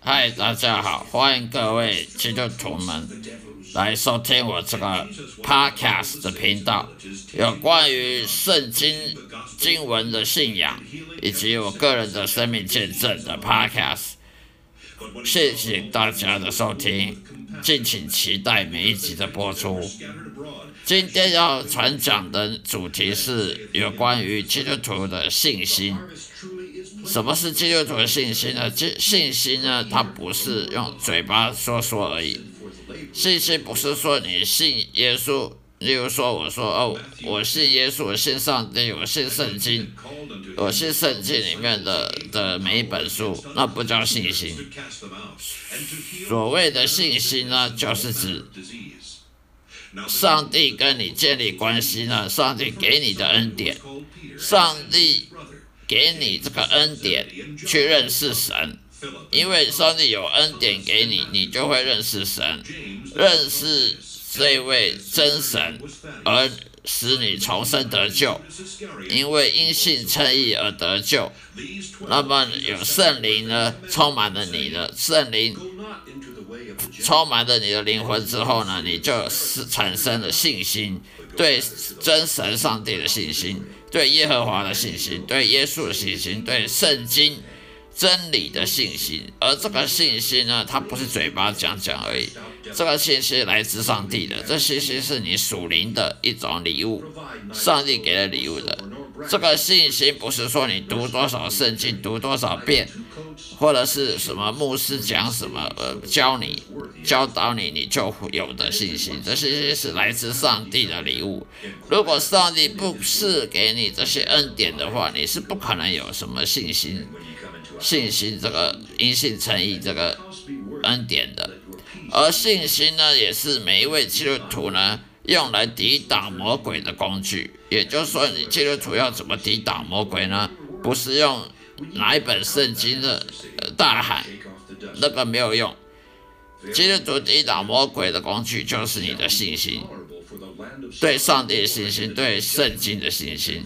嗨，大家好，欢迎各位基督徒们来收听我这个 podcast 的频道，有关于圣经经文的信仰以及我个人的生命见证的 podcast。谢谢大家的收听，敬请期待每一集的播出。今天要传讲的主题是有关于基督徒的信心。什么是基督徒的信心呢？信信心呢？它不是用嘴巴说说而已。信心不是说你信耶稣，例如说我说哦，我信耶稣，我信上帝，我信圣经，我信圣经里面的的每一本书，那不叫信心。所谓的信心呢，就是指上帝跟你建立关系呢，上帝给你的恩典，上帝。给你这个恩典去认识神，因为上帝有恩典给你，你就会认识神，认识这位真神，而使你重生得救。因为因信称义而得救，那么有圣灵呢充满了你的圣灵，充满了你的灵魂之后呢，你就是产生了信心，对真神上帝的信心。对耶和华的信心，对耶稣的信心，对圣经真理的信心，而这个信心呢，它不是嘴巴讲讲而已，这个信心来自上帝的，这信心是你属灵的一种礼物，上帝给的礼物的。这个信心不是说你读多少圣经，读多少遍，或者是什么牧师讲什么，呃，教你、教导你，你就有的信心。这信心是来自上帝的礼物。如果上帝不是给你这些恩典的话，你是不可能有什么信心、信心这个因信诚意这个恩典的。而信心呢，也是每一位基督徒呢。用来抵挡魔鬼的工具，也就是说，你基督徒要怎么抵挡魔鬼呢？不是用拿一本圣经的大喊，那个没有用。基督徒抵挡魔鬼的工具就是你的信心，对上帝的信心，对圣经的信心。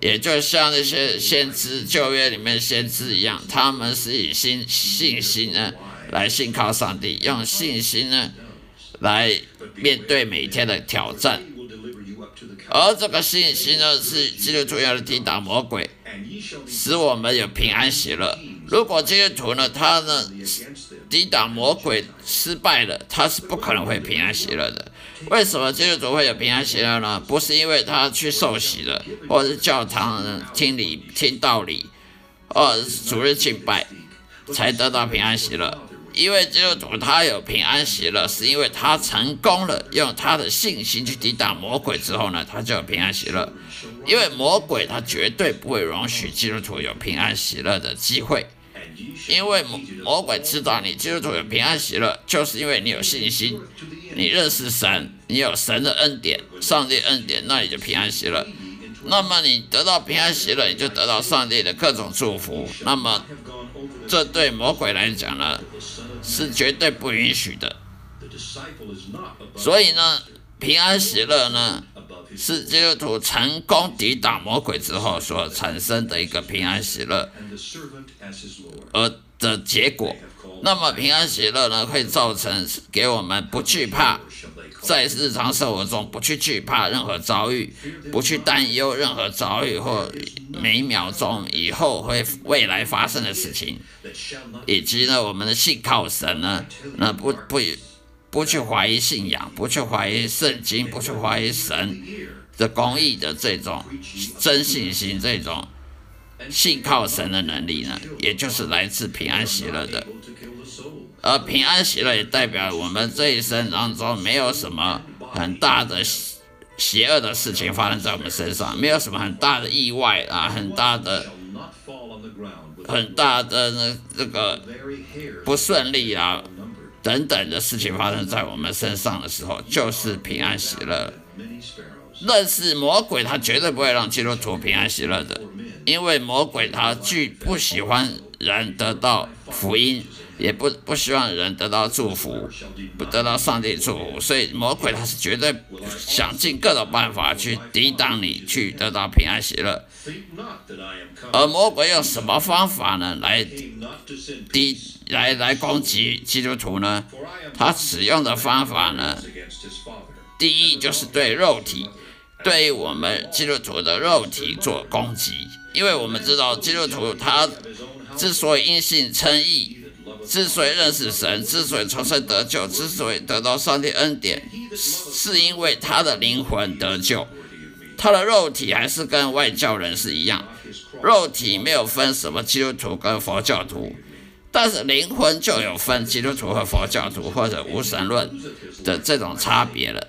也就像那些先知旧约里面先知一样，他们是以信信心呢来信靠上帝，用信心呢。来面对每天的挑战，而这个信心呢，是基督徒要抵挡魔鬼，使我们有平安喜乐。如果基督徒呢，他呢抵挡魔鬼失败了，他是不可能会平安喜乐的。为什么基督徒会有平安喜乐呢？不是因为他去受洗了，或者是教堂听理听道理，或者是主日敬拜，才得到平安喜乐。因为基督徒他有平安喜乐，是因为他成功了，用他的信心去抵挡魔鬼之后呢，他就有平安喜乐。因为魔鬼他绝对不会容许基督徒有平安喜乐的机会，因为魔魔鬼知道你基督徒有平安喜乐，就是因为你有信心，你认识神，你有神的恩典，上帝恩典，那你就平安喜乐。那么你得到平安喜乐，你就得到上帝的各种祝福。那么这对魔鬼来讲呢？是绝对不允许的，所以呢，平安喜乐呢，是基督徒成功抵挡魔鬼之后所产生的一个平安喜乐，而的结果。那么平安喜乐呢，会造成给我们不惧怕，在日常生活中不去惧怕任何遭遇，不去担忧任何遭遇或每秒钟以后会未来发生的事情，以及呢，我们的信靠神呢，那不不不去怀疑信仰，不去怀疑圣经，不去怀疑神的公义的这种真信心，这种信靠神的能力呢，也就是来自平安喜乐的。而平安喜乐也代表我们这一生当中没有什么很大的邪恶的事情发生在我们身上，没有什么很大的意外啊，很大的、很大的那这个不顺利啊等等的事情发生在我们身上的时候，就是平安喜乐。但是魔鬼他绝对不会让基督徒平安喜乐的，因为魔鬼他拒不喜欢人得到福音。也不不希望人得到祝福，不得到上帝祝福，所以魔鬼他是绝对想尽各种办法去抵挡你，去得到平安喜乐。而魔鬼用什么方法呢？来抵来来攻击基督徒呢？他使用的方法呢？第一就是对肉体，对我们基督徒的肉体做攻击，因为我们知道基督徒他之所以因信称义。之所以认识神，之所以重生得救，之所以得到上帝恩典，是因为他的灵魂得救，他的肉体还是跟外教人是一样，肉体没有分什么基督徒跟佛教徒，但是灵魂就有分基督徒和佛教徒或者无神论的这种差别了。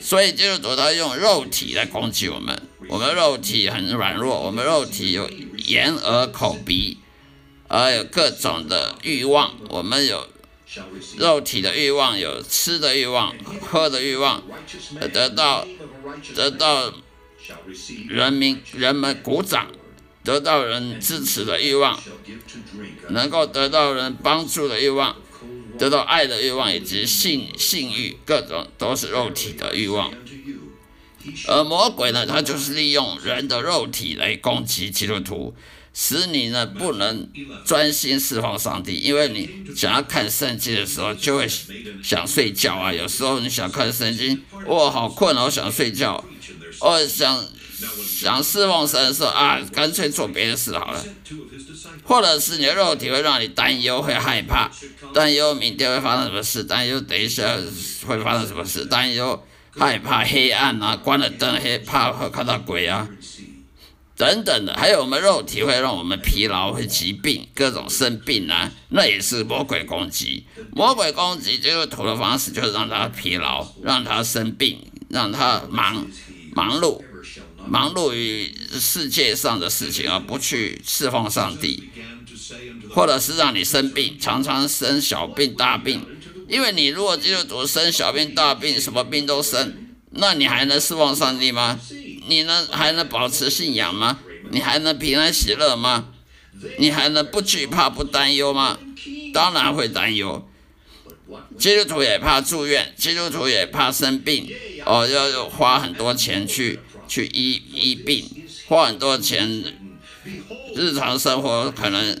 所以基督徒他用肉体来攻击我们，我们肉体很软弱，我们肉体有眼耳口鼻。而有各种的欲望，我们有肉体的欲望，有吃的欲望，喝的欲望，得到得到人民人们鼓掌，得到人支持的欲望，能够得到人帮助的欲望，得到爱的欲望，以及性性欲，各种都是肉体的欲望。而魔鬼呢，他就是利用人的肉体来攻击基督徒。使你呢不能专心侍奉上帝，因为你想要看圣经的时候就会想睡觉啊。有时候你想看圣经，哇，好困啊，我想睡觉。哦，想想侍奉神的时候啊，干脆做别的事好了。或者是你的肉体会让你担忧，会害怕，担忧明天会发生什么事，担忧等一下会发生什么事，担忧害怕黑暗啊，关了灯害怕会看到鬼啊。等等的，还有我们肉体会让我们疲劳，会疾病，各种生病啊，那也是魔鬼攻击。魔鬼攻击就是图的方式，就是让他疲劳，让他生病，让他忙忙碌，忙碌于世界上的事情，而不去侍奉上帝，或者是让你生病，常常生小病大病。因为你如果基督徒生小病大病，什么病都生，那你还能侍奉上帝吗？你能还能保持信仰吗？你还能平安喜乐吗？你还能不惧怕不担忧吗？当然会担忧。基督徒也怕住院，基督徒也怕生病，哦，要花很多钱去去医医病，花很多钱，日常生活可能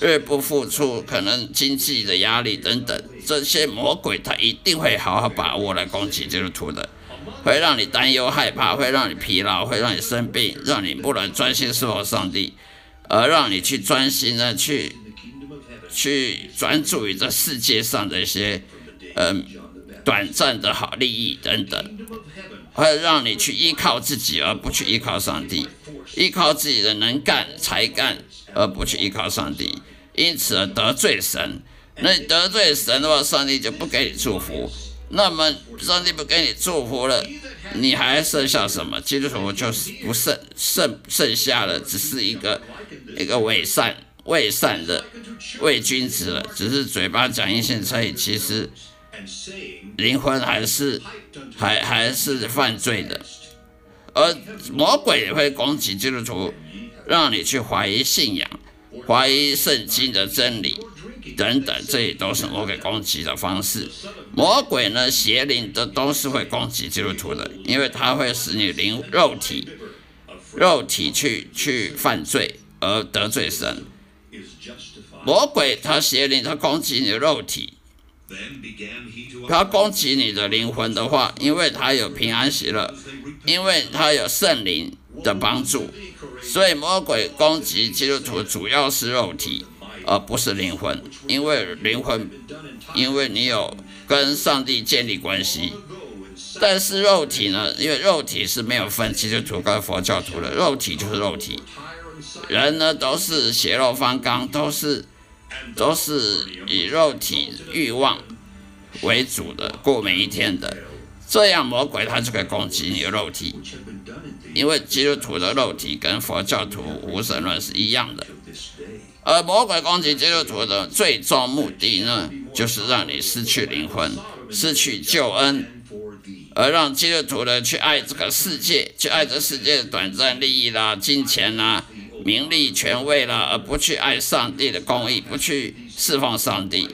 越不付出，可能经济的压力等等，这些魔鬼他一定会好好把握来攻击基督徒的。会让你担忧害怕，会让你疲劳，会让你生病，让你不能专心侍奉上帝，而让你去专心的去去专注于这世界上的一些嗯短暂的好利益等等，会让你去依靠自己而不去依靠上帝，依靠自己的能干才干而不去依靠上帝，因此而得罪神。那你得罪神的话，上帝就不给你祝福。那么上帝不给你祝福了，你还剩下什么？基督徒就是不剩剩剩下的，只是一个一个伪善伪善的伪君子了，只是嘴巴讲一些所以其实灵魂还是还还是犯罪的。而魔鬼也会攻击基督徒，让你去怀疑信仰，怀疑圣经的真理。等等，这也都是魔鬼攻击的方式。魔鬼呢，邪灵的都是会攻击基督徒的，因为它会使你灵肉体肉体去去犯罪而得罪神。魔鬼他邪灵，他攻击你的肉体，他攻击你的灵魂的话，因为他有平安喜乐，因为他有圣灵的帮助，所以魔鬼攻击基督徒主要是肉体。而不是灵魂，因为灵魂，因为你有跟上帝建立关系，但是肉体呢？因为肉体是没有分基督徒跟佛教徒的，肉体就是肉体，人呢都是血肉方刚，都是都是以肉体欲望为主的过每一天的，这样魔鬼他就可以攻击你的肉体，因为基督徒的肉体跟佛教徒无神论是一样的。而魔鬼攻击基督徒的最终目的呢，就是让你失去灵魂，失去救恩，而让基督徒呢去爱这个世界，去爱这世界的短暂利益啦、金钱啦、名利、权位啦，而不去爱上帝的公义，不去侍奉上帝，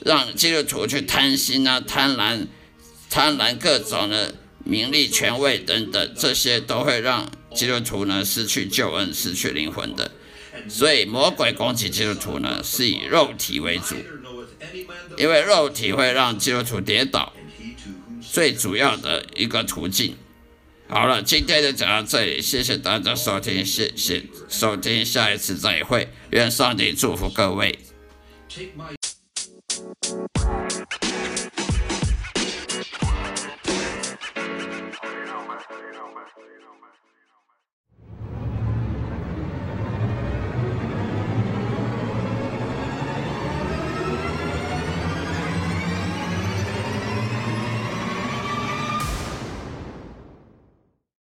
让基督徒去贪心啊、贪婪、贪婪各种的名利、权位等等，这些都会让基督徒呢失去救恩、失去灵魂的。所以魔鬼攻击基督徒呢，是以肉体为主，因为肉体会让基督徒跌倒，最主要的一个途径。好了，今天就讲到这里，谢谢大家收听，谢谢收听，下一次再会，愿上帝祝福各位。